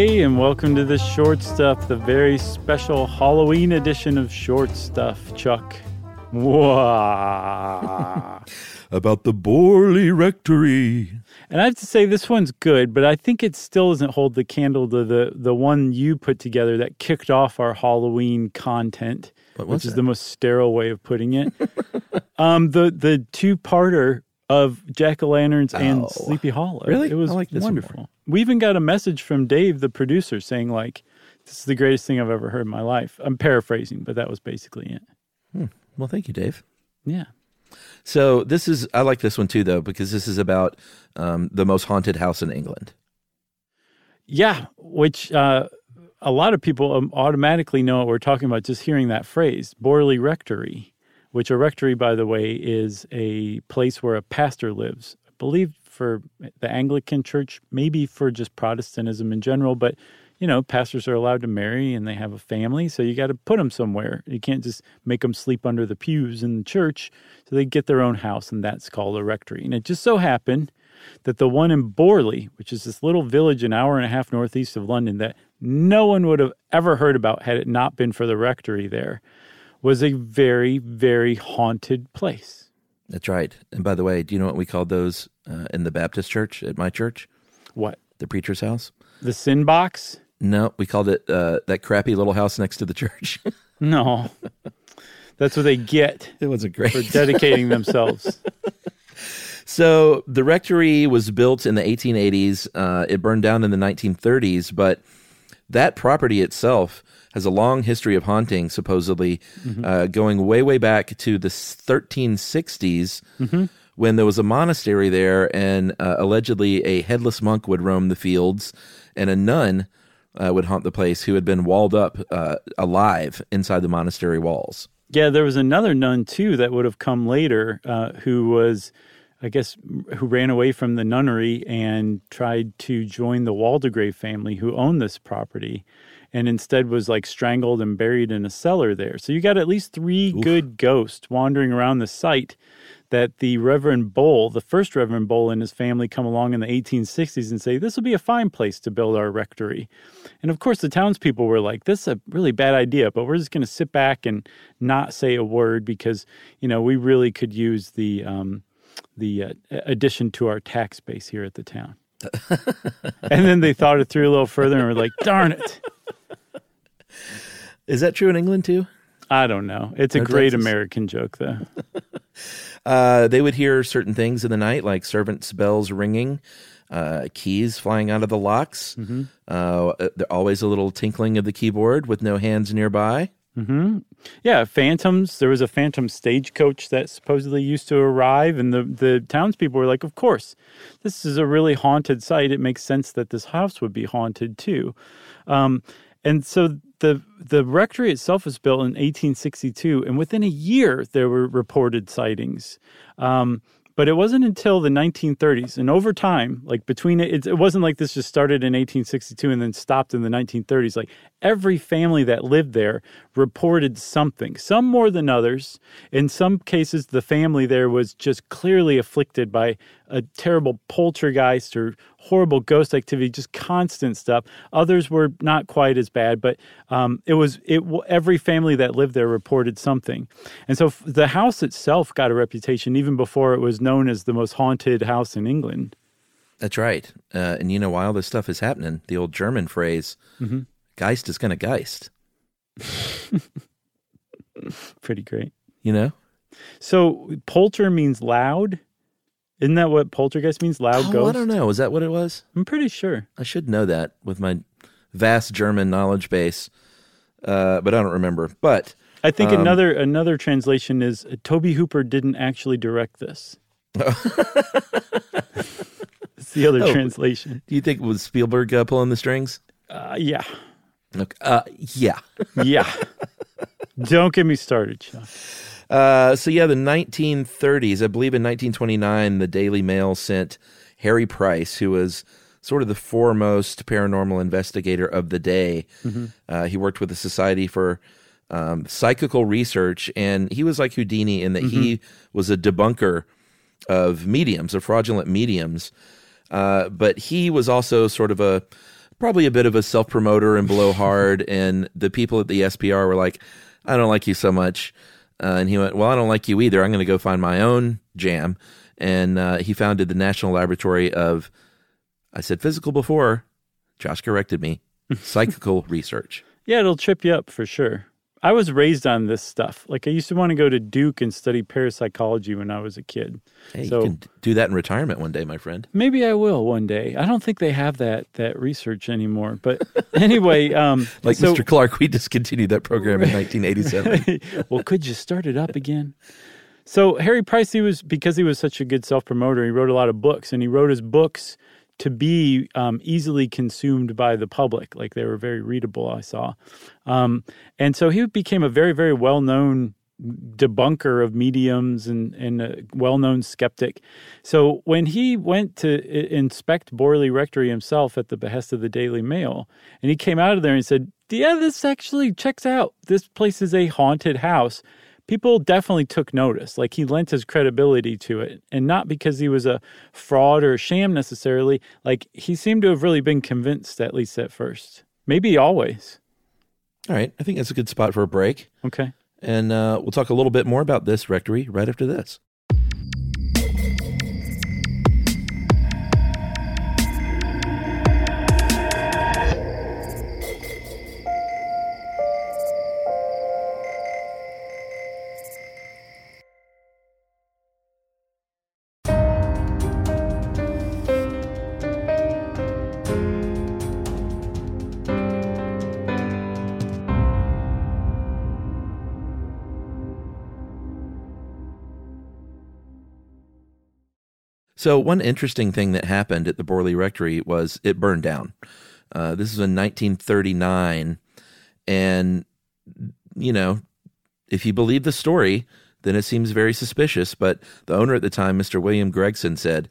Hey, and welcome to the Short Stuff, the very special Halloween edition of Short Stuff, Chuck. About the Borley Rectory. and I have to say, this one's good, but I think it still doesn't hold the candle to the, the one you put together that kicked off our Halloween content, which is the most sterile way of putting it. um, the the two parter of Jack o' Lanterns and Oh. Sleepy Hollow. Really? It was like wonderful. We even got a message from Dave, the producer, saying like, "This is the greatest thing I've ever heard in my life." I'm paraphrasing, but that was basically it. Well, thank you, Dave. Yeah. So this is I like this one too, though, because this is about um, the most haunted house in England. Yeah, which uh, a lot of people um, automatically know what we're talking about just hearing that phrase, Borley Rectory, which a rectory, by the way, is a place where a pastor lives. I believe for the Anglican Church, maybe for just Protestantism in general, but you know, pastors are allowed to marry and they have a family, so you got to put them somewhere. You can't just make them sleep under the pews in the church. So they get their own house, and that's called a rectory. And it just so happened that the one in Borley, which is this little village an hour and a half northeast of London that no one would have ever heard about had it not been for the rectory there, was a very, very haunted place. That's right. And by the way, do you know what we called those uh, in the Baptist church at my church, What? the preacher's house? The sin box? No, we called it uh, that crappy little house next to the church. No. That's what they get it wasn't great. for dedicating themselves. So the rectory was built in the 1880s. Uh, it burned down in the 1930s, but that property itself has a long history of haunting, supposedly, uh, going way, way back to the 1360s when there was a monastery there, and uh, allegedly a headless monk would roam the fields, and a nun uh, would haunt the place who had been walled up uh, alive inside the monastery walls. Yeah, there was another nun too that would have come later, uh, who was, I guess, who ran away from the nunnery and tried to join the Waldegrave family who owned this property, and instead was like strangled and buried in a cellar there. So you got at least three good ghosts wandering around the site. That the Reverend Bull, the first Reverend Bull and his family come along in the 1860s and say, This will be a fine place to build our rectory. And of course, the townspeople were like, "This is a really bad idea," but we're just going to sit back and not say a word because you know we really could use the um, the uh, addition to our tax base here at the town. and then they thought it through a little further and were like, "Darn it." Is that true in England too? I don't know. It's a great Texas? American joke, though. Uh, they would hear certain things in the night, like servants' bells ringing, uh, keys flying out of the locks. Uh, always a little tinkling of the keyboard with no hands nearby. Yeah, phantoms. There was a phantom stagecoach that supposedly used to arrive, and the, the townspeople were like, Of course, this is a really haunted site. It makes sense that this house would be haunted too. Um, and so the the rectory itself was built in 1862, and within a year there were reported sightings. Um, but it wasn't until the 1930s, and over time, like between it, it wasn't like this just started in 1862 and then stopped in the 1930s. Like every family that lived there reported something, some more than others. In some cases, the family there was just clearly afflicted by a terrible poltergeist or horrible ghost activity, just constant stuff. Others were not quite as bad, but um, it was it. Every family that lived there reported something, and so the house itself got a reputation even before it was known as the most haunted house in England. That's right. Uh, and you know why all this stuff is happening? The old German phrase, Geist is going to Geist. Pretty great. You know? So polter means loud. Isn't that what poltergeist means? Loud Oh, ghost. I don't know. Is that what it was? I'm pretty sure. I should know that with my vast German knowledge base, uh, but I don't remember. But I think Um, another another translation is uh, Tobe Hooper didn't actually direct this. it's the other Oh. translation. do you think was Spielberg uh, pulling the strings? Uh, yeah, Okay. Uh, yeah. yeah. Don't get me started, Sean. Uh, so yeah, the 1930s, I believe in 1929, the Daily Mail sent Harry Price, who was sort of the foremost paranormal investigator of the day. Uh, he worked with the Society for um, Psychical Research, and he was like Houdini in that he was a debunker of mediums, of fraudulent mediums. Uh, but he was also sort of a probably a bit of a self promoter and blowhard. and the people at the SPR were like, I don't like you so much. Uh, and he went, Well, I don't like you either. I'm going to go find my own jam. And uh, he founded the National Laboratory of, I said physical before. Josh corrected me, psychical research. Yeah, it'll trip you up for sure. I was raised on this stuff. Like I used to want to go to Duke and study parapsychology when I was a kid. Hey, so, you can do that in retirement one day, my friend. Maybe I will one day. I don't think they have that that research anymore. But anyway, um, like so, Mr. Clark, we discontinued that program in 1987. well, could you start it up again? So Harry Price, he was because he was such a good self promoter. He wrote a lot of books, and he wrote his books to be um, easily consumed by the public. Like they were very readable, I saw. Um, and so he became a very, very well known debunker of mediums and, and a well known skeptic. So when he went to inspect Borley Rectory himself at the behest of the Daily Mail, and he came out of there and said, Yeah, this actually checks out. This place is a haunted house people definitely took notice. Like he lent his credibility to it, and not because he was a fraud or a sham necessarily. Like he seemed to have really been convinced, at least at first. Maybe always. All right. I think that's a good spot for a break. Okay. And uh, we'll talk a little bit more about this rectory right after this. So, one interesting thing that happened at the Borley Rectory was it burned down. Uh, this is in 1939. And, you know, if you believe the story, then it seems very suspicious. But the owner at the time, Mr. William Gregson, said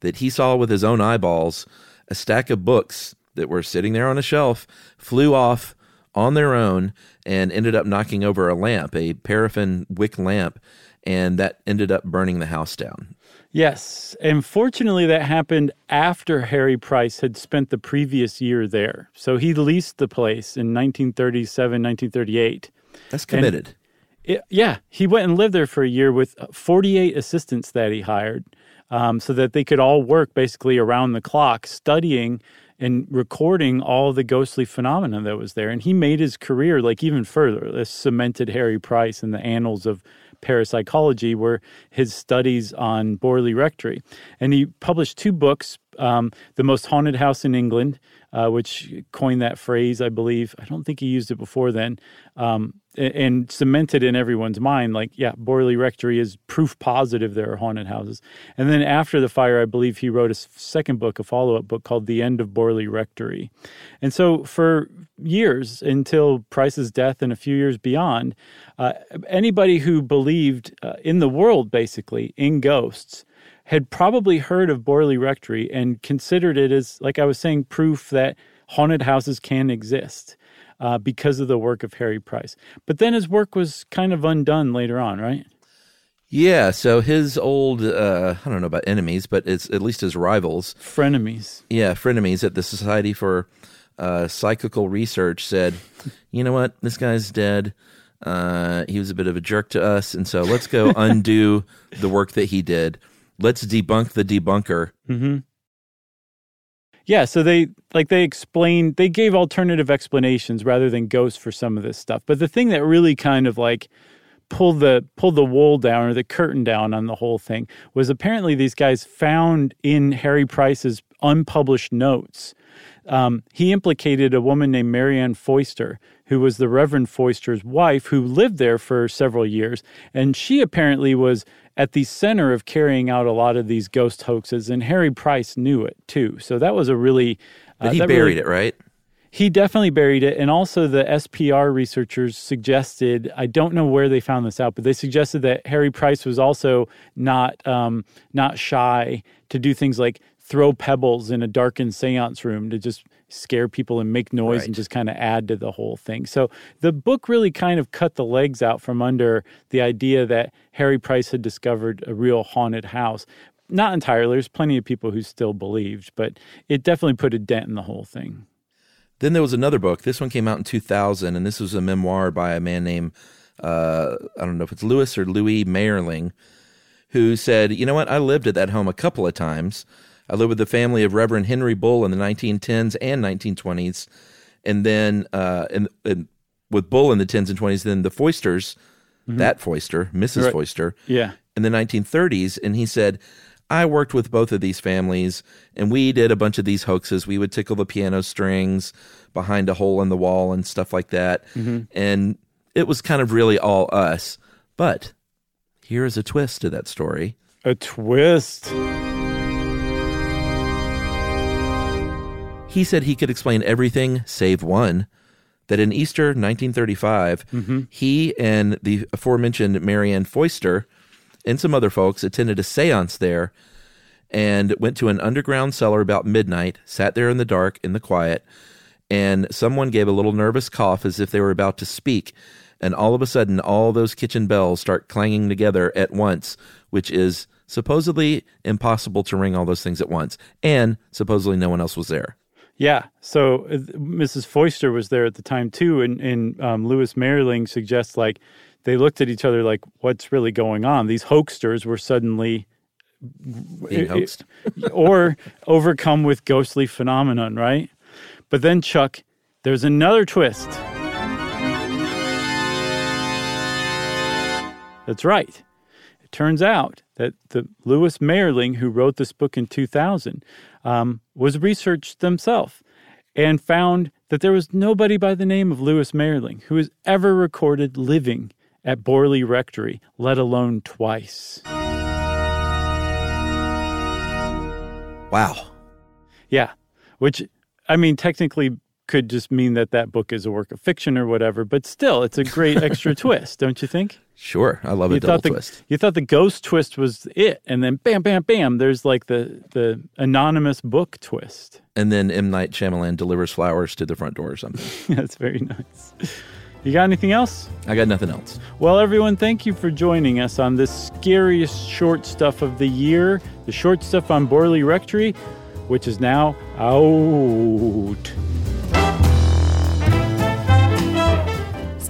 that he saw with his own eyeballs a stack of books that were sitting there on a shelf, flew off on their own, and ended up knocking over a lamp, a paraffin wick lamp, and that ended up burning the house down. Yes. And fortunately, that happened after Harry Price had spent the previous year there. So he leased the place in 1937, 1938. That's committed. It, yeah. He went and lived there for a year with 48 assistants that he hired um, so that they could all work basically around the clock studying and recording all the ghostly phenomena that was there. And he made his career like even further. This cemented Harry Price in the annals of parapsychology were his studies on Borley Rectory. And he published two books um, The Most Haunted House in England, uh, which coined that phrase, I believe. I don't think he used it before then. Um, and cemented in everyone's mind like yeah borley rectory is proof positive there are haunted houses and then after the fire i believe he wrote a second book a follow-up book called the end of borley rectory and so for years until price's death and a few years beyond uh, anybody who believed uh, in the world basically in ghosts had probably heard of borley rectory and considered it as like i was saying proof that haunted houses can exist uh, because of the work of Harry Price. But then his work was kind of undone later on, right? Yeah, so his old, uh, I don't know about enemies, but it's at least his rivals. Frenemies. Yeah, frenemies at the Society for uh, Psychical Research said, you know what, this guy's dead. Uh, he was a bit of a jerk to us, and so let's go undo the work that he did. Let's debunk the debunker. Mm-hmm yeah, so they like they explained they gave alternative explanations rather than ghosts for some of this stuff. But the thing that really kind of like pulled the pulled the wool down or the curtain down on the whole thing was apparently these guys found in Harry Price's unpublished notes. Um, he implicated a woman named Marianne Foyster, who was the Reverend Foyster's wife, who lived there for several years, and she apparently was at the center of carrying out a lot of these ghost hoaxes, and Harry Price knew it too. So that was a really. Uh, but he buried really, it, right? He definitely buried it. And also, the SPR researchers suggested I don't know where they found this out, but they suggested that Harry Price was also not, um, not shy to do things like throw pebbles in a darkened seance room to just scare people and make noise right. and just kind of add to the whole thing. So the book really kind of cut the legs out from under the idea that Harry Price had discovered a real haunted house. Not entirely. There's plenty of people who still believed, but it definitely put a dent in the whole thing. Then there was another book. This one came out in 2000, and this was a memoir by a man named, uh, I don't know if it's Lewis or Louis Mayerling, who said, You know what? I lived at that home a couple of times. I lived with the family of Reverend Henry Bull in the 1910s and 1920s. And then uh, and, and with Bull in the 10s and 20s, then the Foysters, that Foyster, Mrs. Right. Foyster, Yeah. in the 1930s. And he said, I worked with both of these families and we did a bunch of these hoaxes. We would tickle the piano strings behind a hole in the wall and stuff like that. And it was kind of really all us. But here is a twist to that story. A twist. He said he could explain everything save one. That in Easter 1935, mm-hmm. he and the aforementioned Marianne Foyster and some other folks attended a seance there and went to an underground cellar about midnight, sat there in the dark, in the quiet, and someone gave a little nervous cough as if they were about to speak. And all of a sudden, all those kitchen bells start clanging together at once, which is supposedly impossible to ring all those things at once. And supposedly no one else was there. Yeah. So uh, Mrs. Foyster was there at the time too, and, and um, Lewis Mayerling suggests like they looked at each other like, "What's really going on?" These hoaxsters were suddenly Being hoaxed. or overcome with ghostly phenomenon, right? But then Chuck, there's another twist. That's right. It turns out that the Lewis Mayerling, who wrote this book in 2000, um, was researched themselves and found that there was nobody by the name of Lewis Mayerling who was ever recorded living at Borley Rectory, let alone twice. Wow. Yeah, which I mean, technically could just mean that that book is a work of fiction or whatever, but still, it's a great extra twist, don't you think? Sure. I love a You double thought the twist. you thought the ghost twist was it, and then bam, bam, bam. There's like the the anonymous book twist. And then M. Night Shyamalan delivers flowers to the front door or something. That's very nice. You got anything else? I got nothing else. Well, everyone, thank you for joining us on this scariest short stuff of the year, the short stuff on Borley Rectory, which is now out.